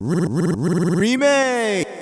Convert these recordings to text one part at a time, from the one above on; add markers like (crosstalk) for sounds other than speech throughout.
Remake!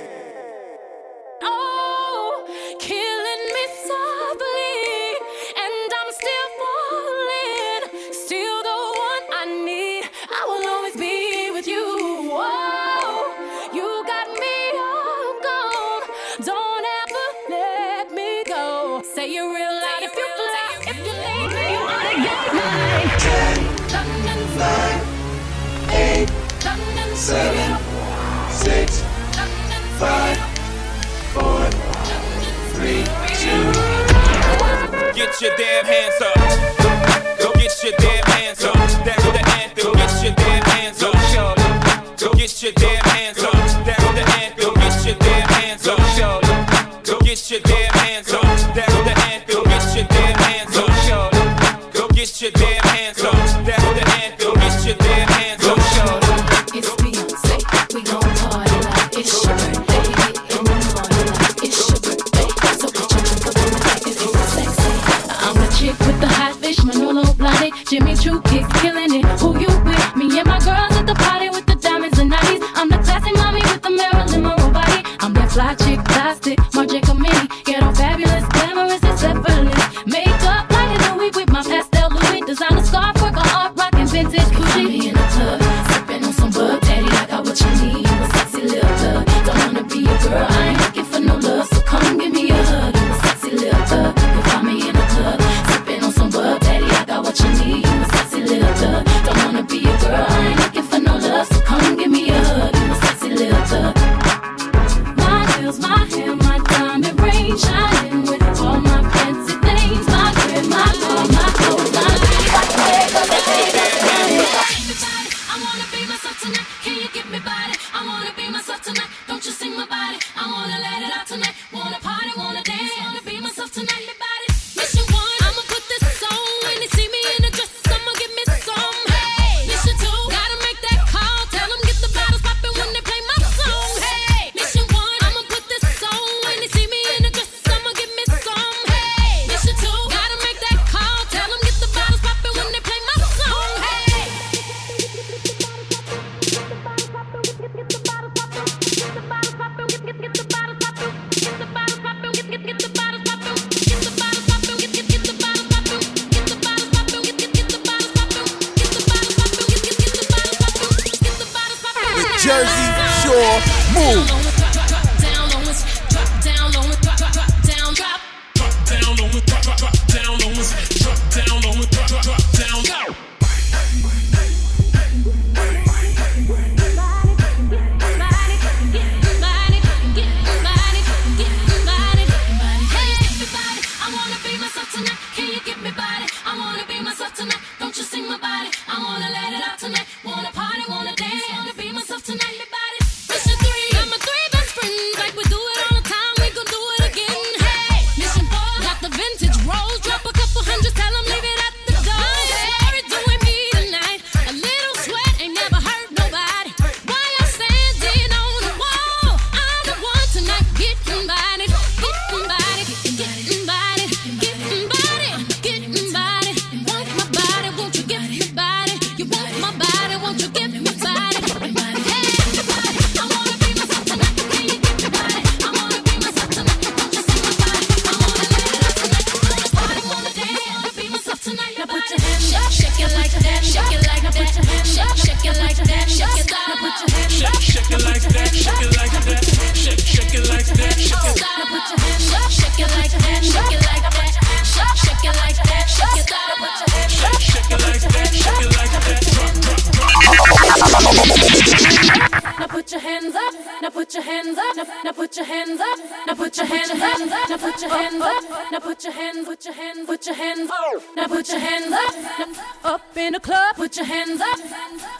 Now put your hands up. Now put your hands, put your hands, put your hands. Now put your hands up. Up in the club. Put your hands up.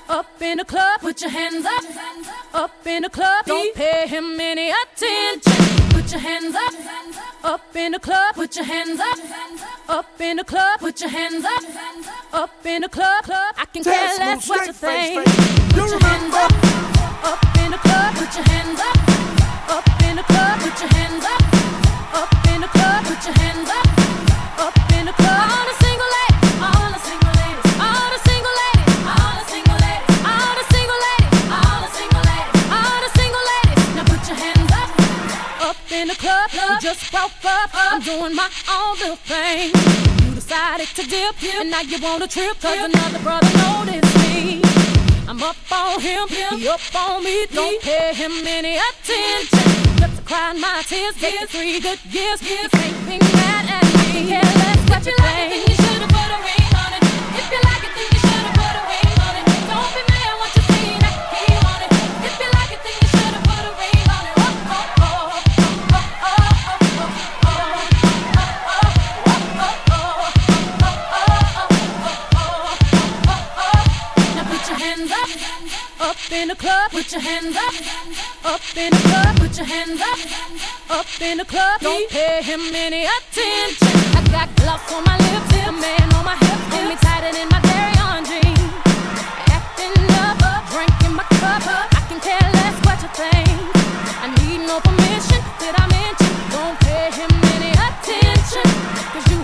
Up in the club. Put your hands up. Up in the club. Don't pay him any attention. Put your hands up. Up in the club. Put your hands up. Up in the club. Put your hands up. Up in the club. club. I can care less what you think. Put your hands up. Up in the club. Put your hands up. Up in the club. Put your hands up to dip, dip, and now you want a trip, cause dip. another brother noticed me. I'm up on him, he up on me. Don't pay him any attention. Just crying my tears, taking three good years. Can't be mad at me. Yeah, let's what you like, in the club. Put your hands up, up in the club. Put your hands up, up in the club. Don't pay him any attention. I got gloves on my lips, a man on my hips, hold me tighter than my very own jeans. Acting up, drinking my cup. I can care less what you think. I need no permission. Did I mention? Don't pay him any attention. Cause you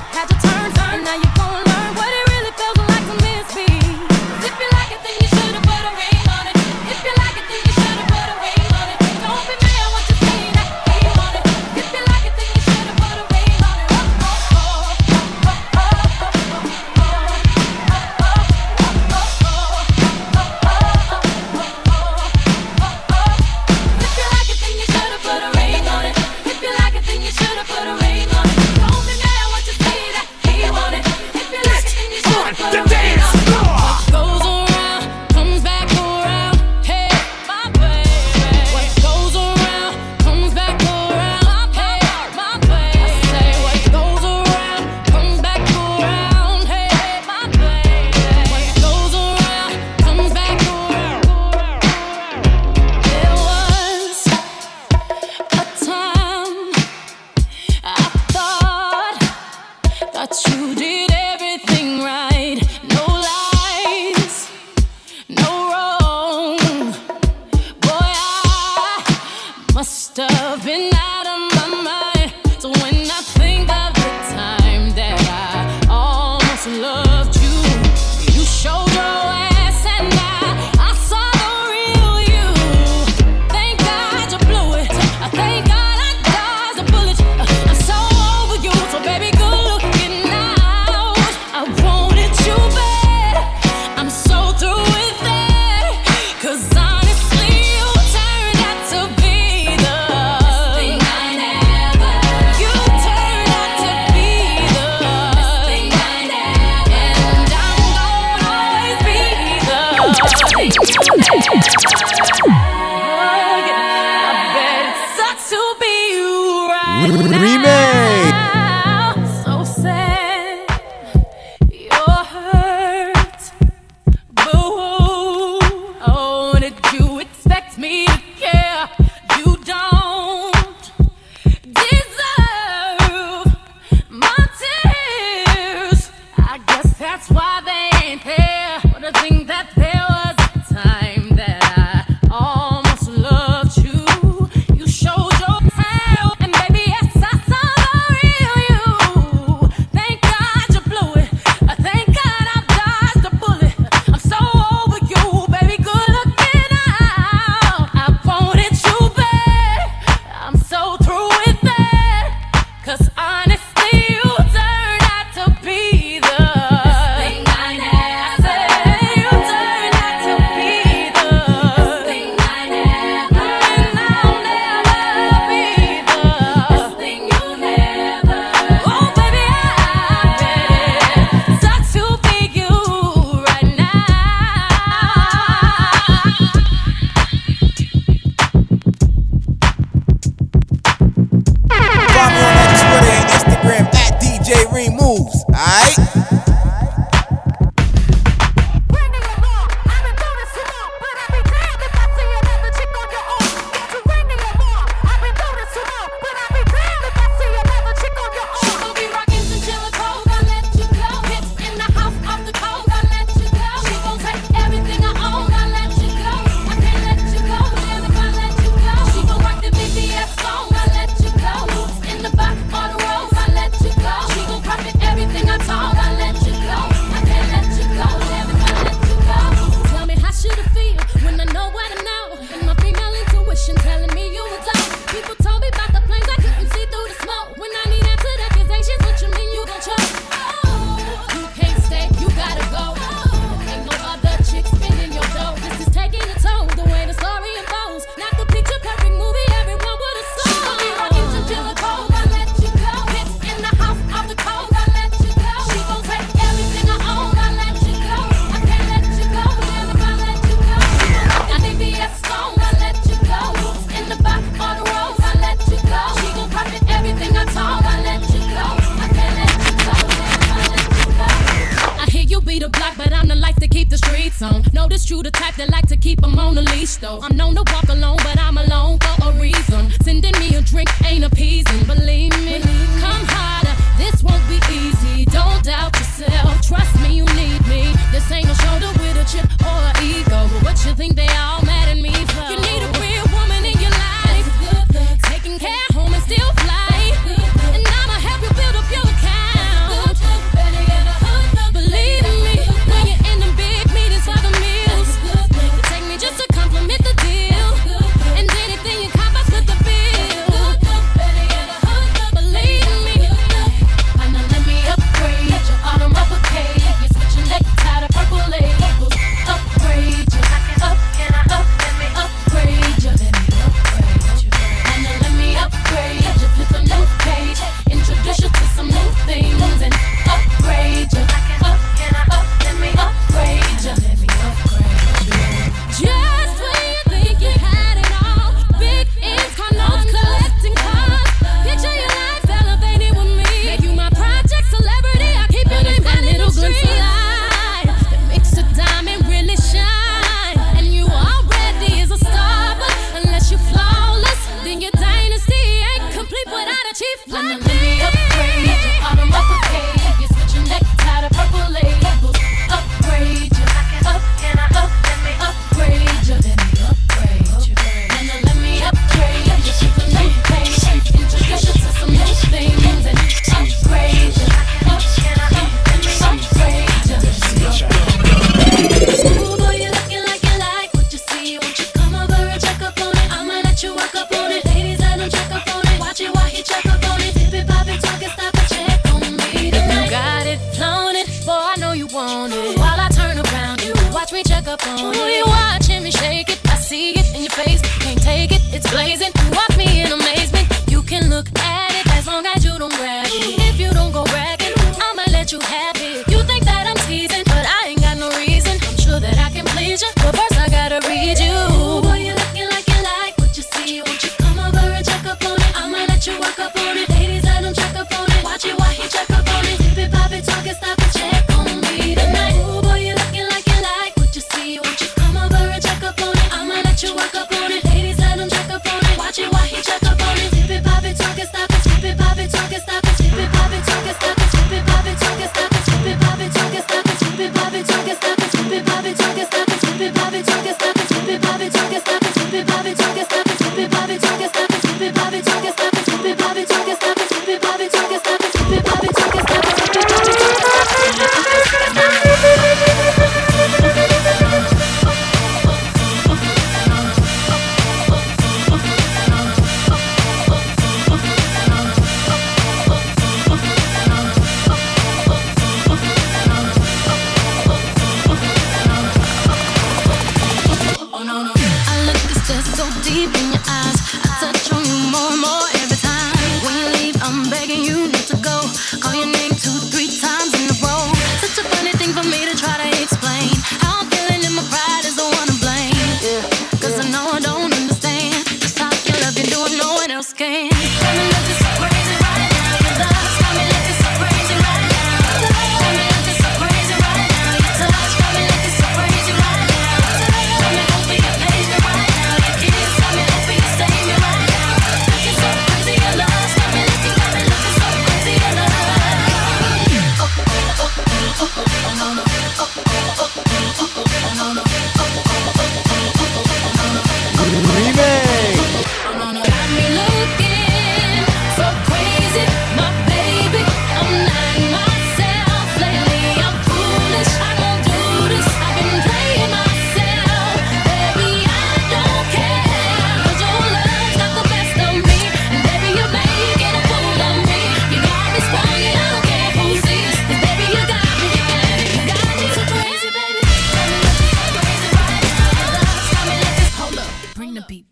to be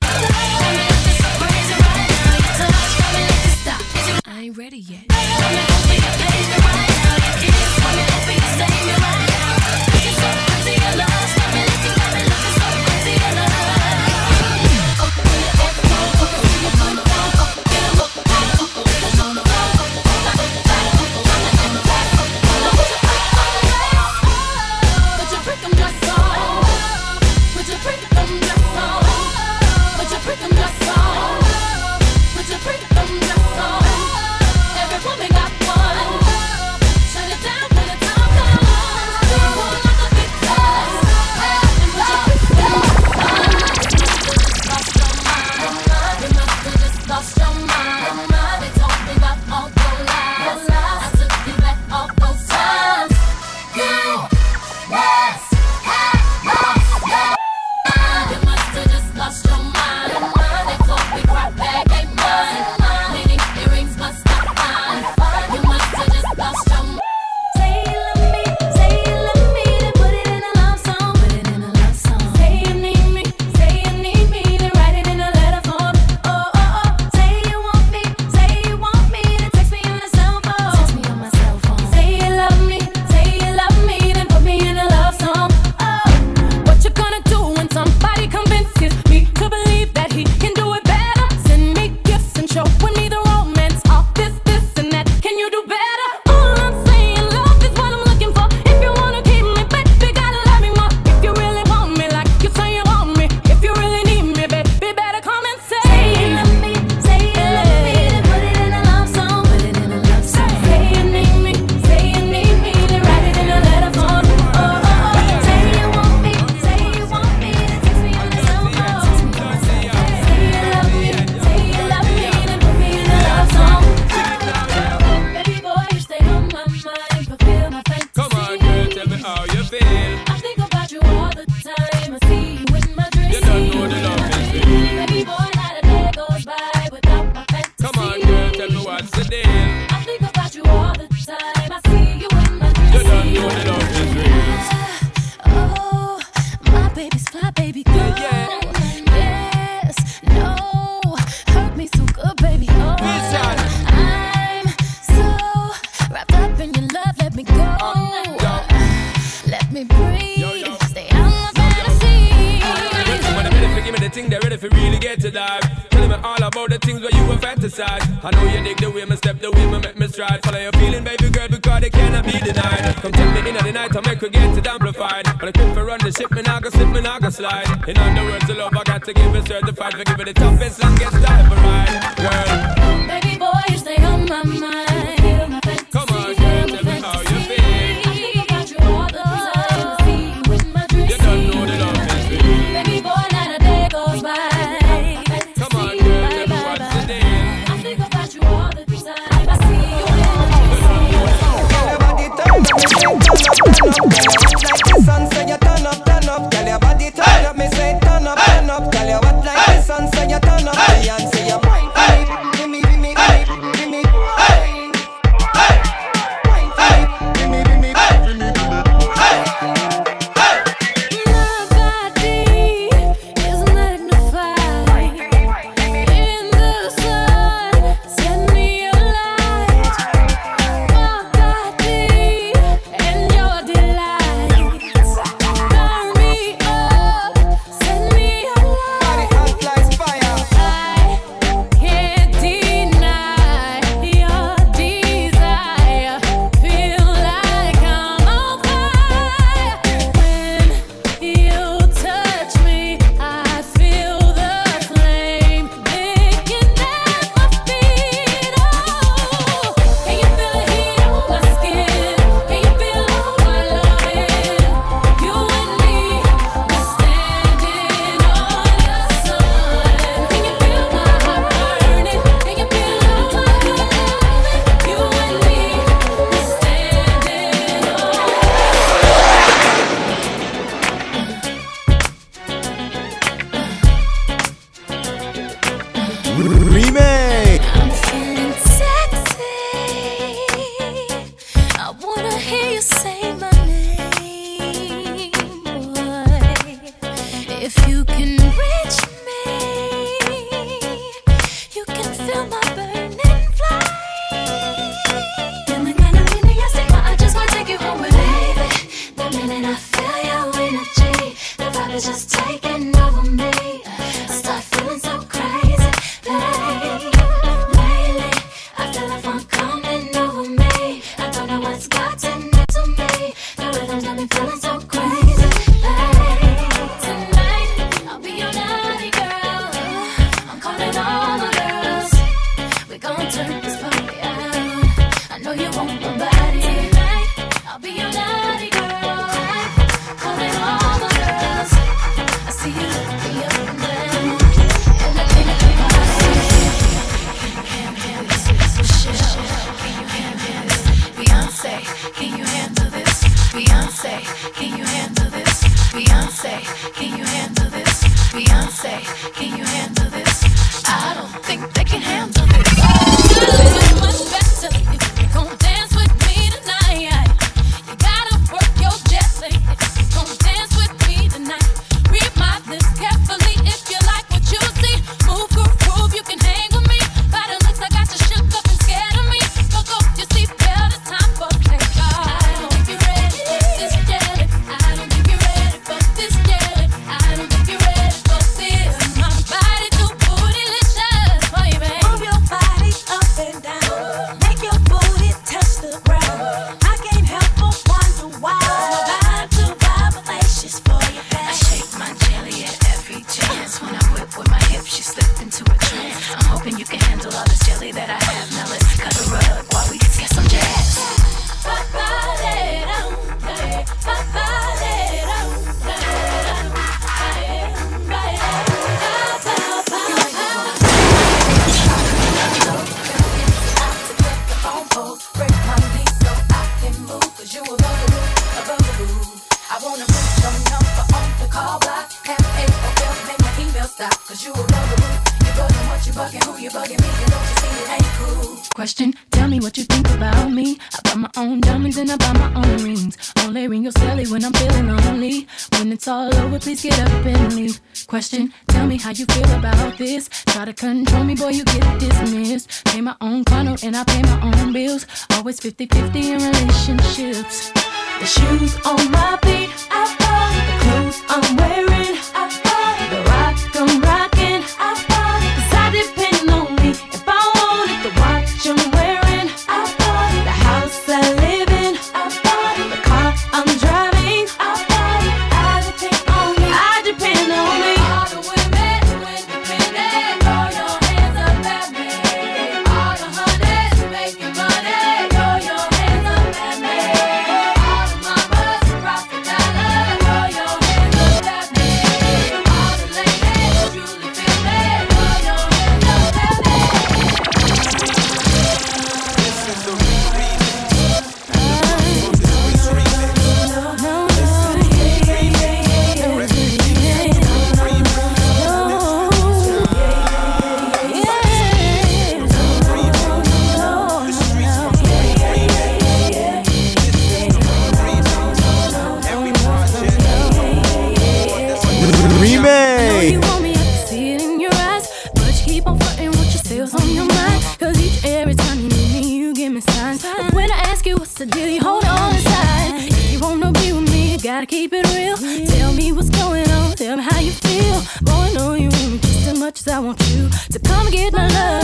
chip, me nah go slip, me nah go slide. In other words, the love I got to give is certified for giving the toughest, longest You want me, I can see it in your eyes. But you keep on fighting, with your sales on your mind. Cause each every time you meet me, you give me signs. When I ask you what's the deal, you hold on inside. If you wanna be with me, you gotta keep it real. Tell me what's going on, tell me how you feel. Boy, I know you want me just as much as I want you. So come and get my love.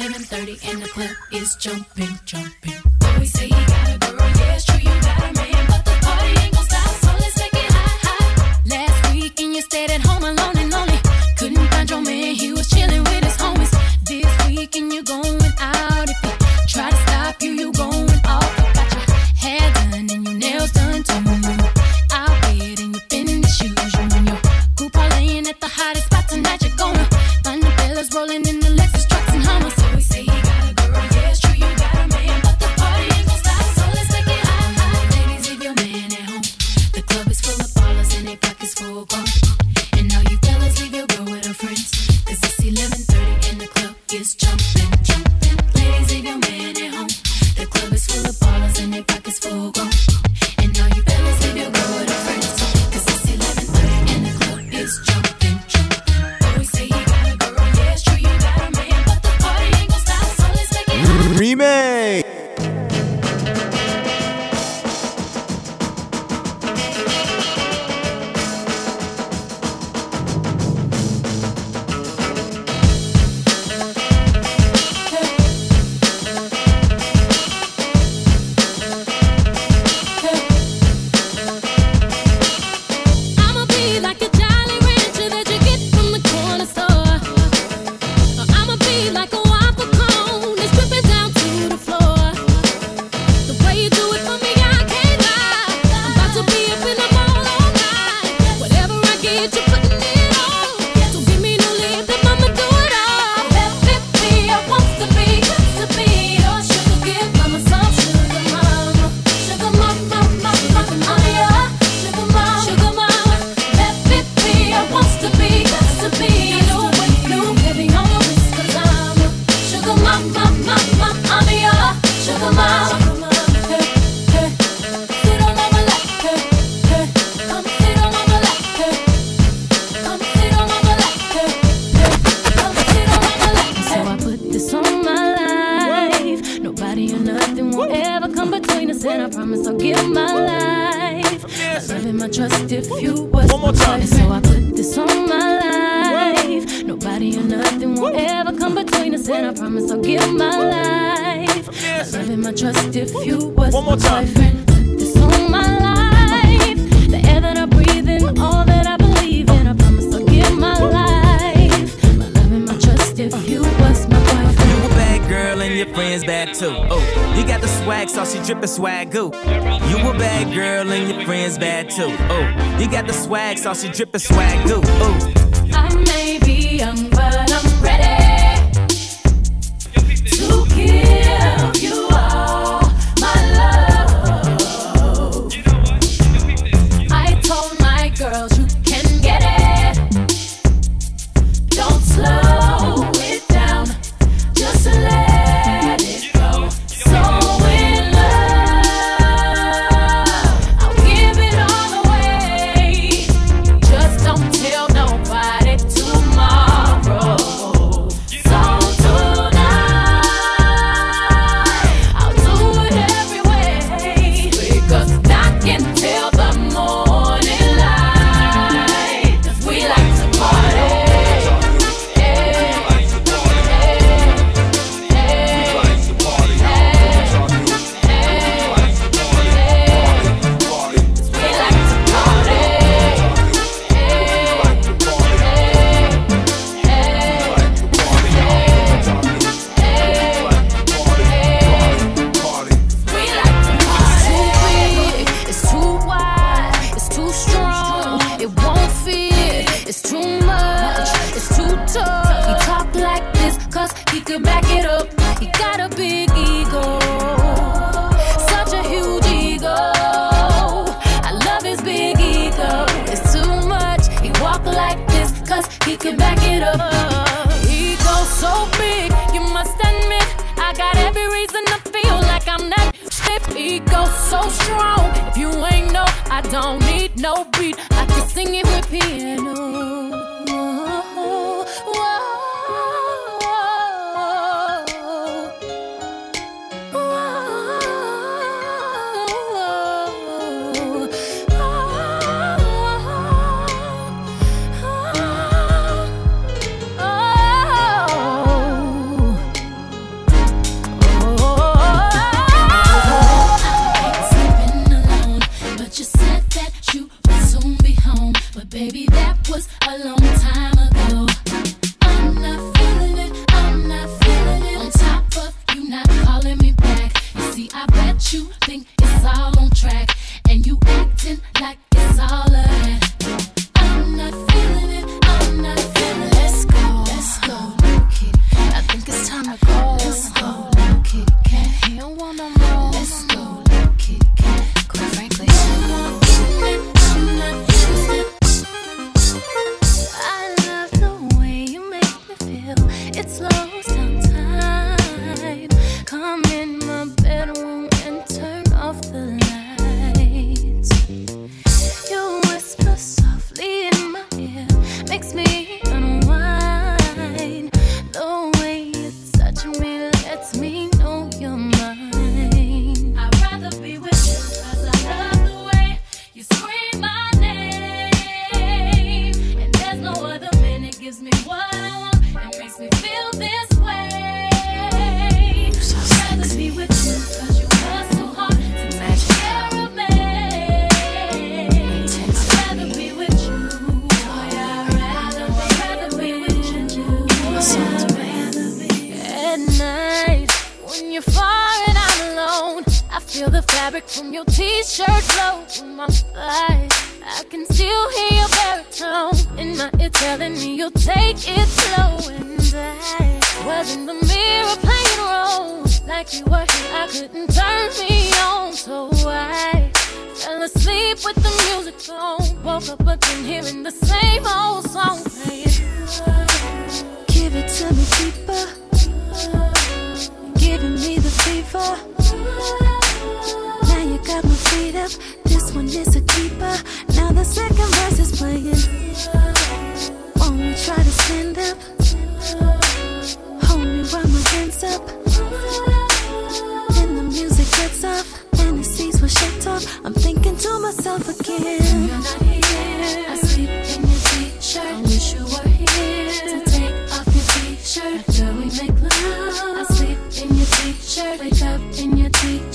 11:30 and the club is jumping, jumping. she swag. Ooh. I may be young, but I'm ready to you all my love. I told my girls you. Like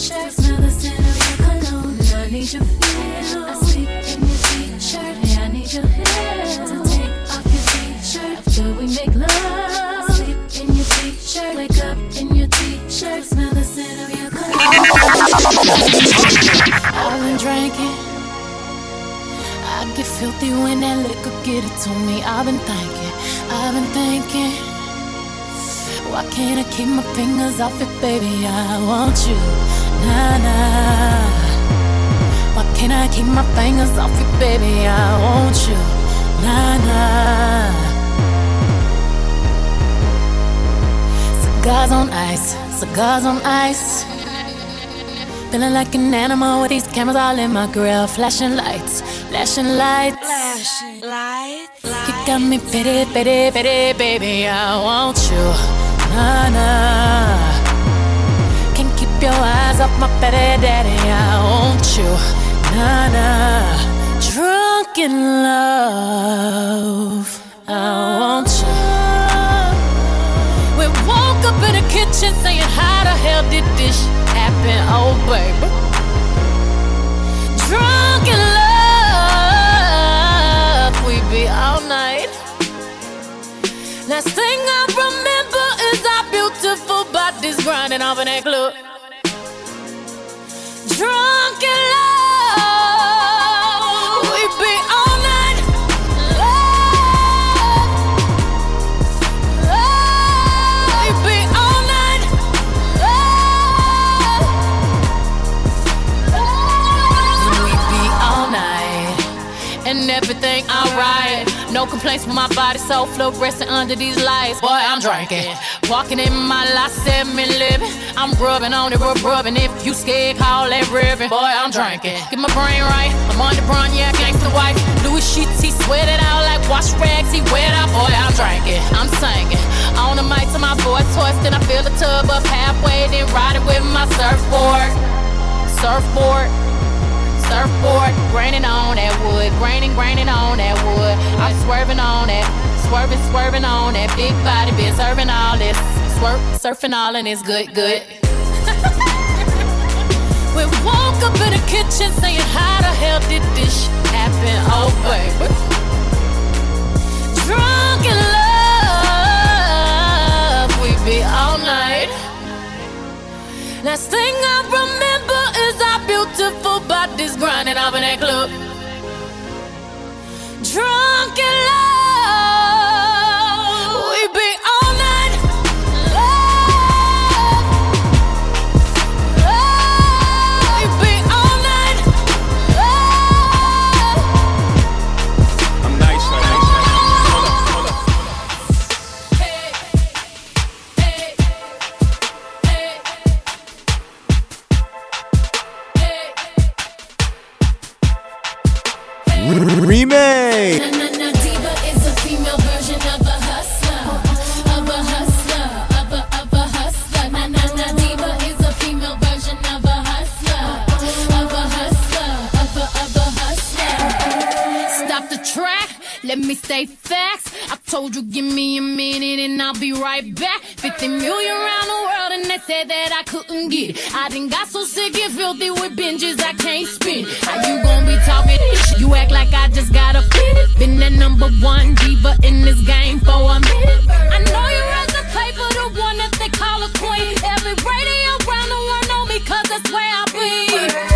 your t-shirt. Smell the scent of your cologne. I need your feel. I sleep in your t-shirt. Hey, I need your hair to take off your t-shirt after we make love. I sleep in your t-shirt. Wake up in your t-shirt. Smell the scent of your cologne. I've been drinking. I get filthy when that liquor get it to me. I've been thinking, I've been thinking. Why can't I keep my fingers off it, baby? I want you, nah nah. Why can't I keep my fingers off you, baby? I want you, nah nah. Cigars on ice, cigars on ice. Feeling like an animal with these cameras all in my grill. Flashing lights, flashing lights. Flashing lights. You got me pity, pity, pity, baby. I want you. Nah, nah. Keep your eyes off my petty daddy. I want you. Nah, nah. Drunk in love. I want you. We woke up in the kitchen saying, How the hell did this happen? Oh, baby. Drunk in love, we be all night. Last thing I remember is our beautiful bodies grinding off in that club. Drunk in love, Complaints with my body, so fluorescent under these lights. Boy, I'm drinking, walking in my last seven living. I'm rubbing on it, rub rubbing. If you scared, call that ribbon. Boy, I'm drinking, get my brain right. I'm on the brun, yeah, gangsta wife. Louis sheets, he sweat it out like wash rags. He wet out, boy, I'm drinking, I'm singing. On the mic to my voice hoarse, then I fill the tub up halfway, then ride it with my surfboard, surfboard. Surfboard, graining on that wood, graining, graining on that wood. I'm swerving on that, swerving, swerving on that big body, been serving all this. Swerp, surfing all and it's good, good. (laughs) we woke up in the kitchen saying, How the hell did this happen? Oh, baby. Drunk in love, we be all night. Last thing I remember beautiful bodies grinding up in that club. Drunk and loud. Hey. Let me stay facts. I told you, give me a minute and I'll be right back. 50 million around the world and they said that I couldn't get it. I done got so sick and filthy with binges I can't spin. How you gonna be talking? You act like I just got offended. Been the number one diva in this game for a minute. I know you read the paper, the one that they call a queen. Every radio around the world know me cause that's where I be.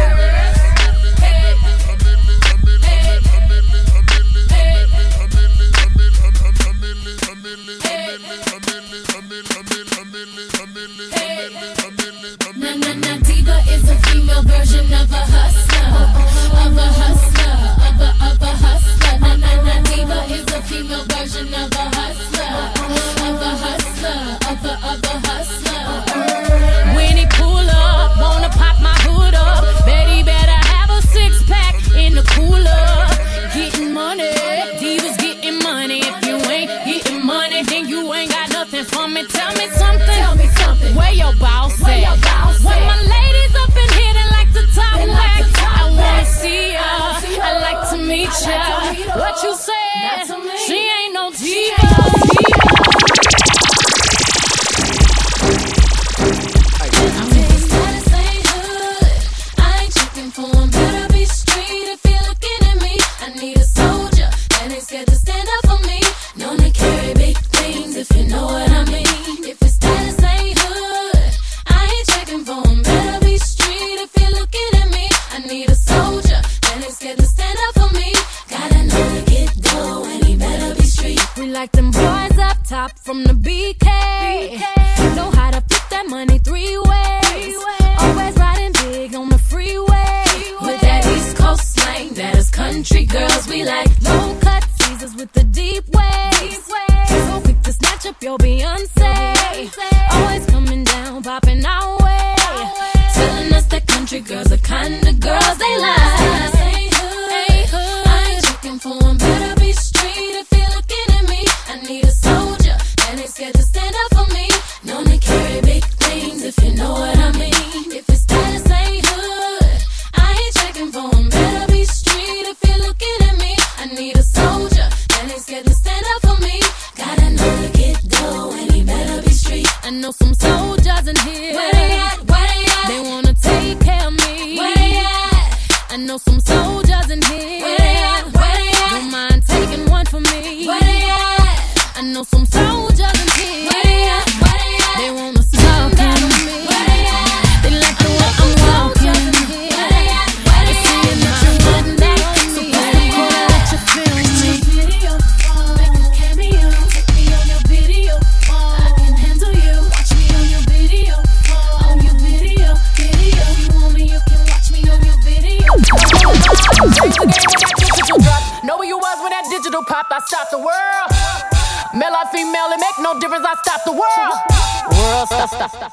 Rasta.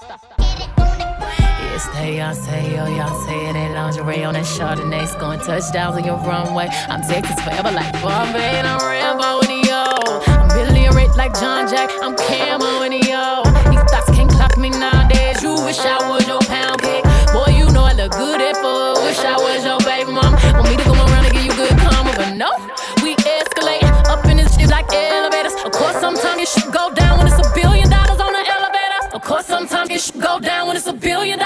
It's y'all Beyonce, that lingerie on that Chardonnay, scoring touchdowns on your runway. I'm Texas forever like Bun B, and I'm Rambo and yo. I'm Billy Rich like John Jack, I'm Camo and yo. These thoughts can't clock me nowadays. You wish I was your pound cake, boy. You know I look good at four. Wish I was your baby mom. Want me to go around and give you good karma, but no, we escalate up in this shit like elevators. Of course, sometimes it should go down this go down when it's a billion dollars.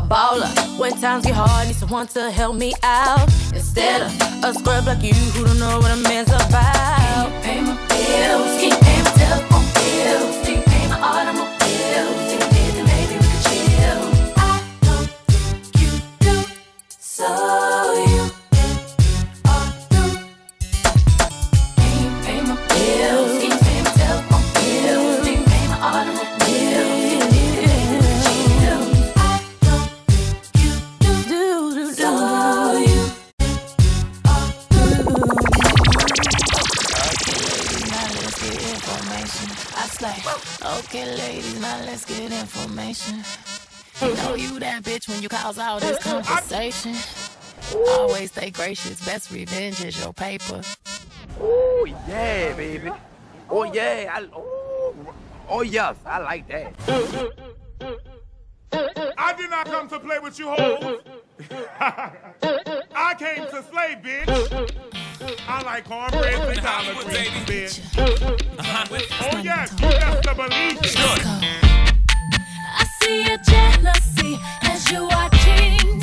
A baller. When times get hard, need someone to help me out. Instead of a scrub like you who don't know what a man's about. Can you pay my bills? Can you pay You know you that bitch when you cause all this conversation. Always stay gracious, best revenge is your paper. Oh yeah, baby. Oh yeah. I, oh, oh yes, I like that. I did not come to play with you hoes. (laughs) I came to slay, bitch. I like cornbread and collard greens, bitch. Oh yes, you best to believe it. See your jealousy as you're watching.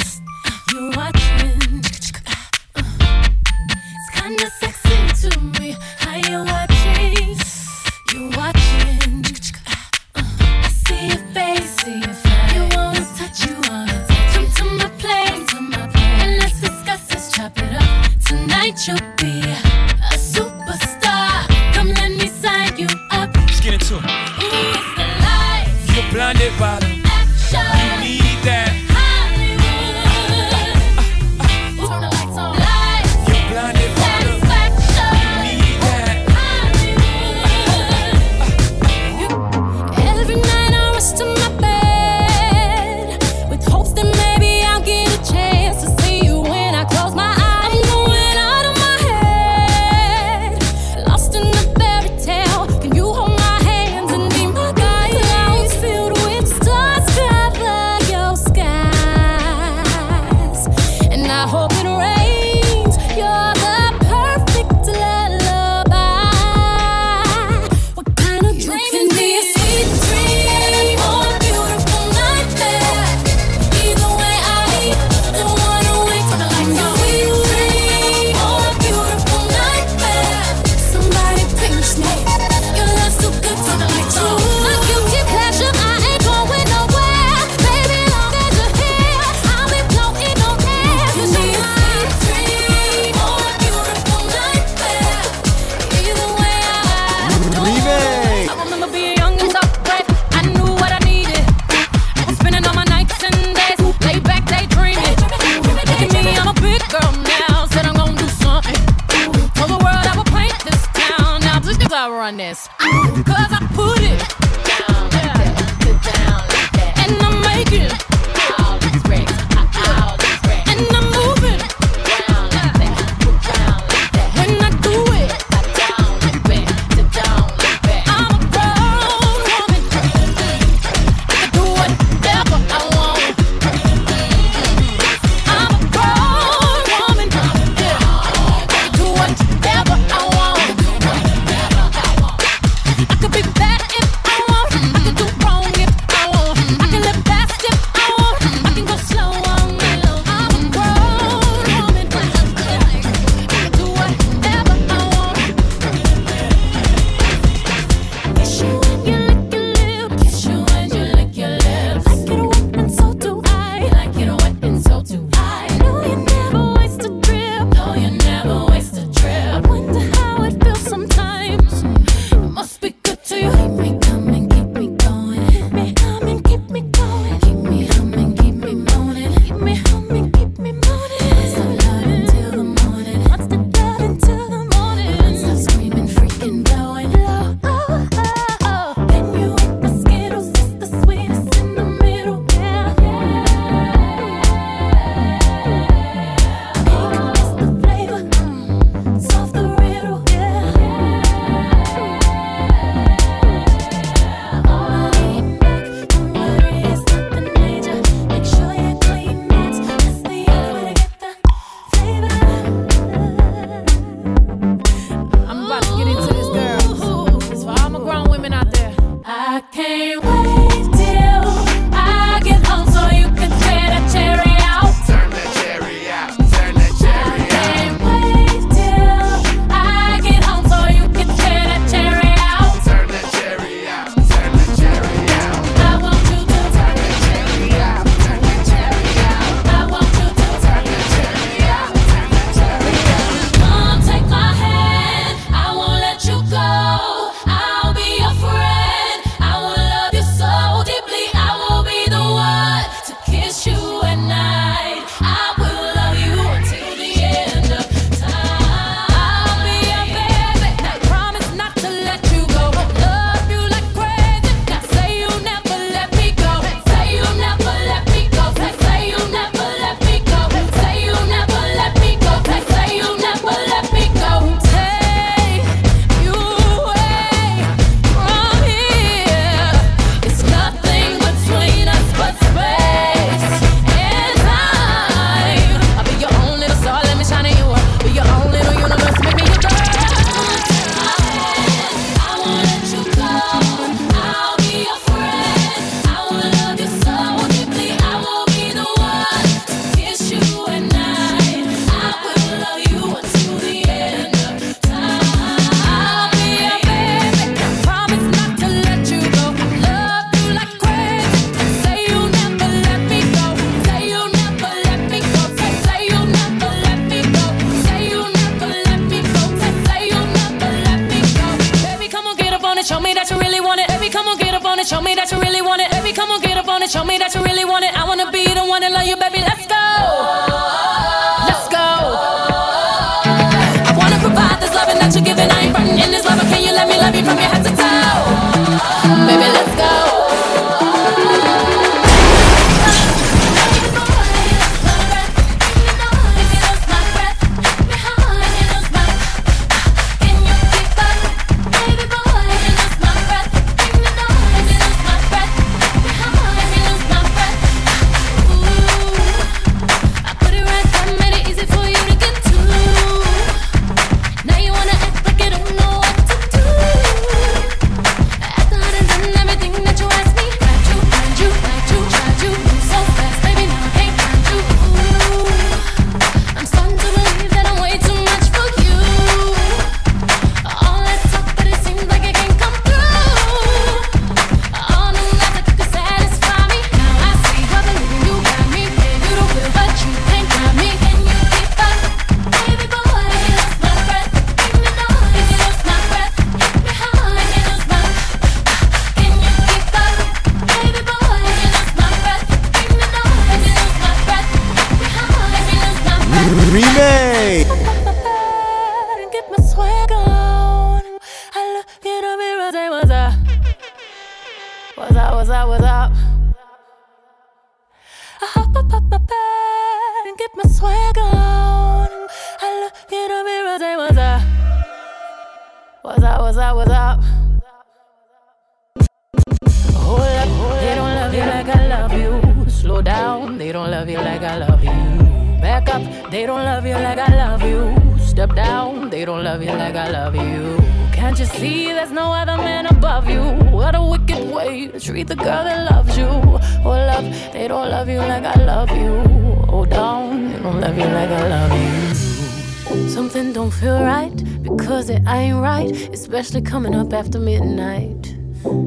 You're watching. It's kinda sexy to me how you're watching. You're watching. I see your face, see your face. You wanna touch, you wanna touch. Come to my place, to my place. And let's discuss this, chop it up. Tonight you'll be a superstar. Come let me sign you up. Let's get into it. Ooh, it's the that you really want it. I wanna be the one to love you, baby. Let's go. Let's go. I wanna provide this loving that you're giving. I ain't running treat the girl that loves you. Oh, love, they don't love you like I love you. Oh, down, they don't love you like I love you. Something don't feel right because it ain't right, especially coming up after midnight.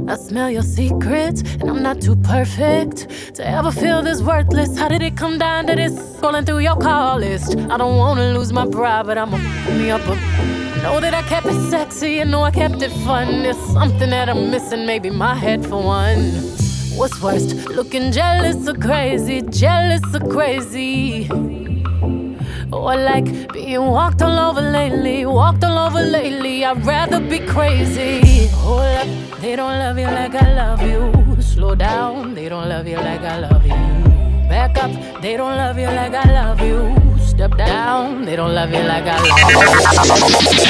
I smell your secrets, and I'm not too perfect to ever feel this worthless. How did it come down to this? Scrolling through your call list. I don't wanna lose my pride, but I'ma me up a Know that I kept it sexy and know I kept it fun. It's something that I'm missing, maybe my head for one. What's worst, looking jealous or crazy, jealous or crazy? Or like being walked all over lately, walked all over lately. I'd rather be crazy. Hold up, they don't love you like I love you. Slow down, they don't love you like I love you. Back up, they don't love you like I love you. Step down, they don't love you like I love you.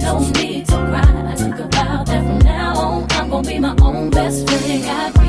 no need to cry. I think about that from now on I'm gonna be my own best friend. I.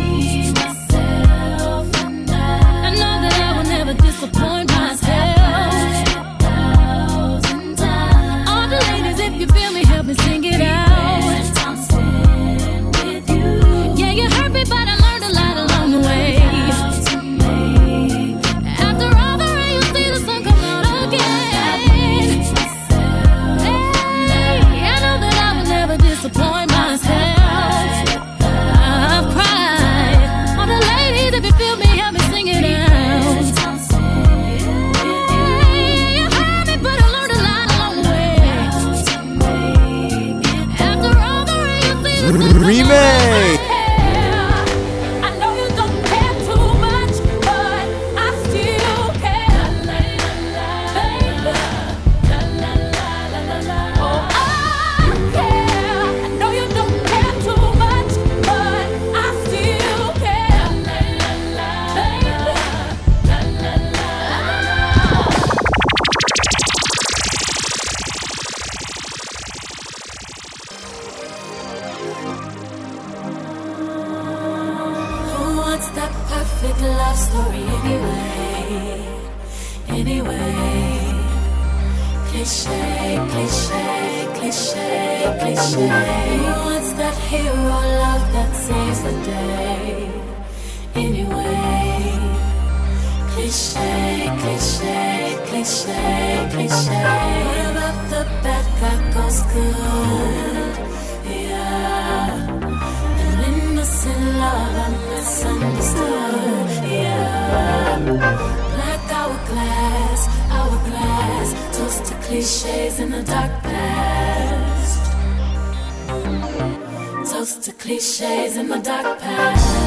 to cliches in the dark past.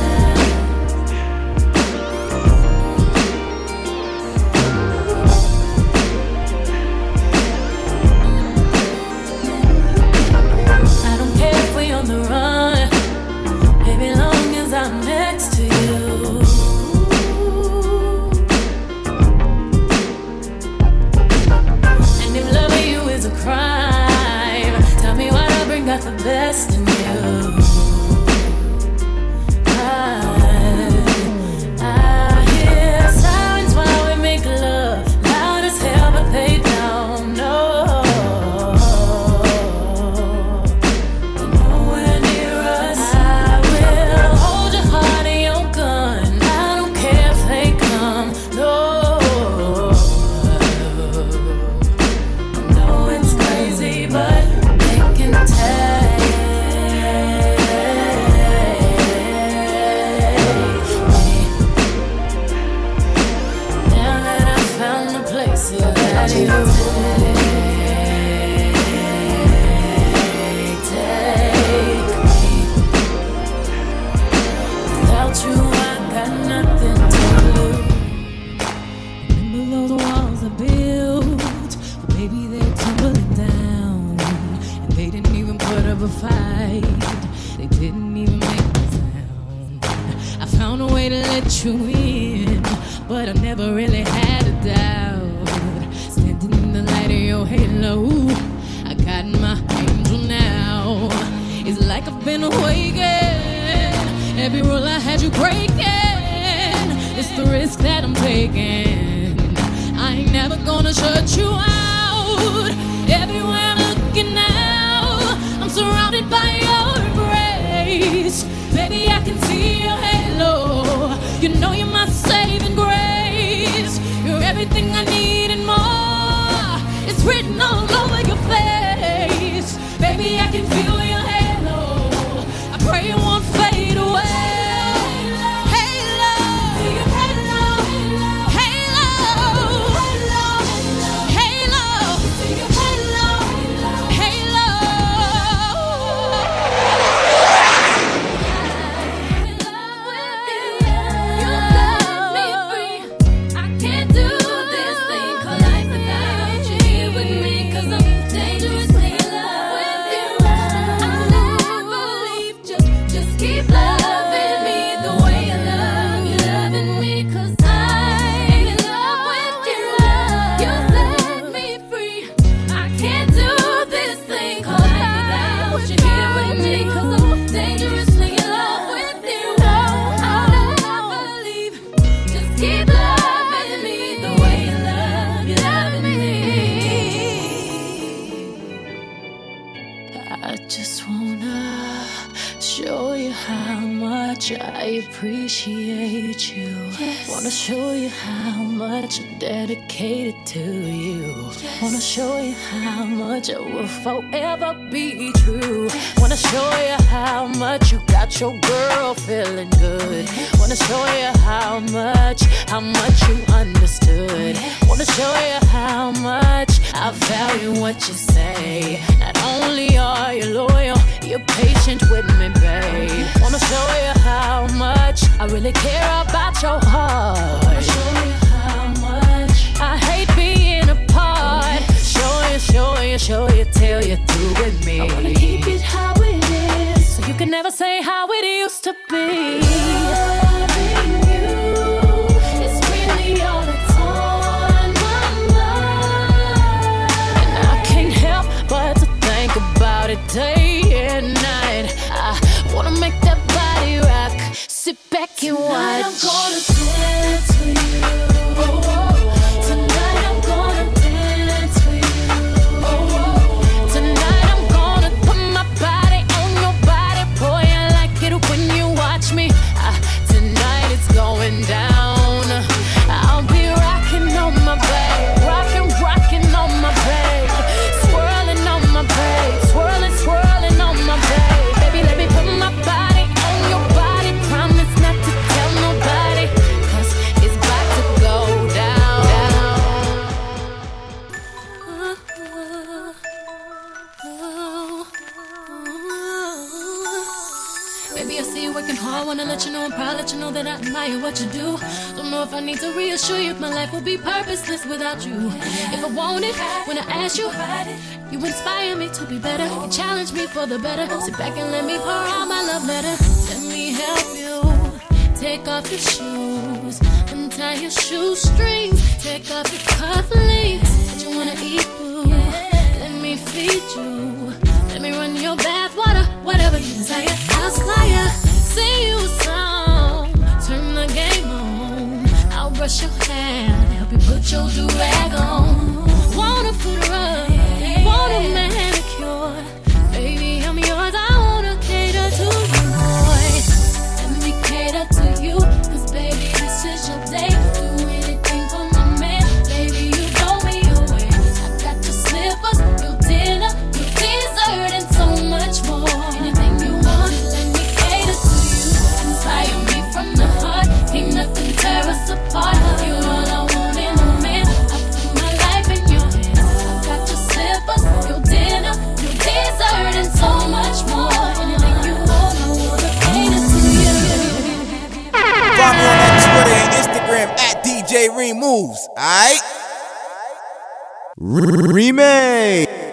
Watch. Need to reassure you my life would be purposeless without you. If I want it, when I ask you, you inspire me to be better. You challenge me for the better. Sit back and let me pour out my love letter. Let me help you. Take off your shoes, untie your shoestrings, take off your cufflinks. Said you wanna eat food. Let me feed you. Let me run your bath water, whatever you desire. I'll slide sing you a song, turn the game on. Brush your hair, help you put your do rag on. Wanna put a rug, want a DJ Removes. Alright? Remake.